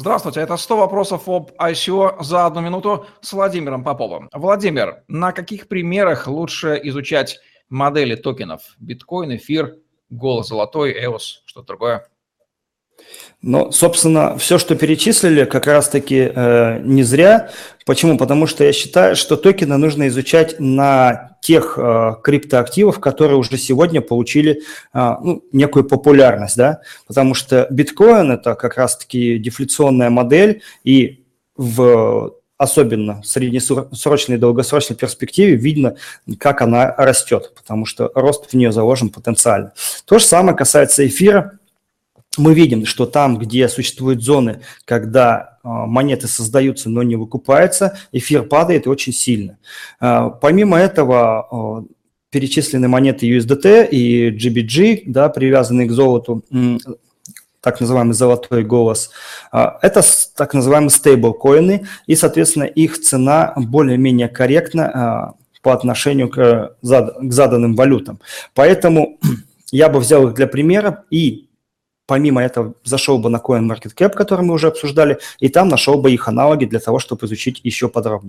Здравствуйте, это 100 вопросов об ICO за одну минуту с Владимиром Поповым. Владимир, на каких примерах лучше изучать модели токенов? Биткоин, эфир, голос золотой, EOS, что-то другое? Ну, собственно, все, что перечислили, как раз-таки э, не зря. Почему? Потому что я считаю, что токены нужно изучать на тех э, криптоактивов, которые уже сегодня получили э, ну, некую популярность, да, потому что биткоин – это как раз-таки дефляционная модель, и в особенно в среднесрочной и долгосрочной перспективе видно, как она растет, потому что рост в нее заложен потенциально. То же самое касается эфира мы видим, что там, где существуют зоны, когда а, монеты создаются, но не выкупаются, эфир падает очень сильно. А, помимо этого, а, перечислены монеты USDT и GBG, да, привязанные к золоту, так называемый золотой голос. Это так называемые стейблкоины, и, соответственно, их цена более-менее корректна по отношению к заданным валютам. Поэтому я бы взял их для примера и помимо этого зашел бы на CoinMarketCap, который мы уже обсуждали, и там нашел бы их аналоги для того, чтобы изучить еще подробнее.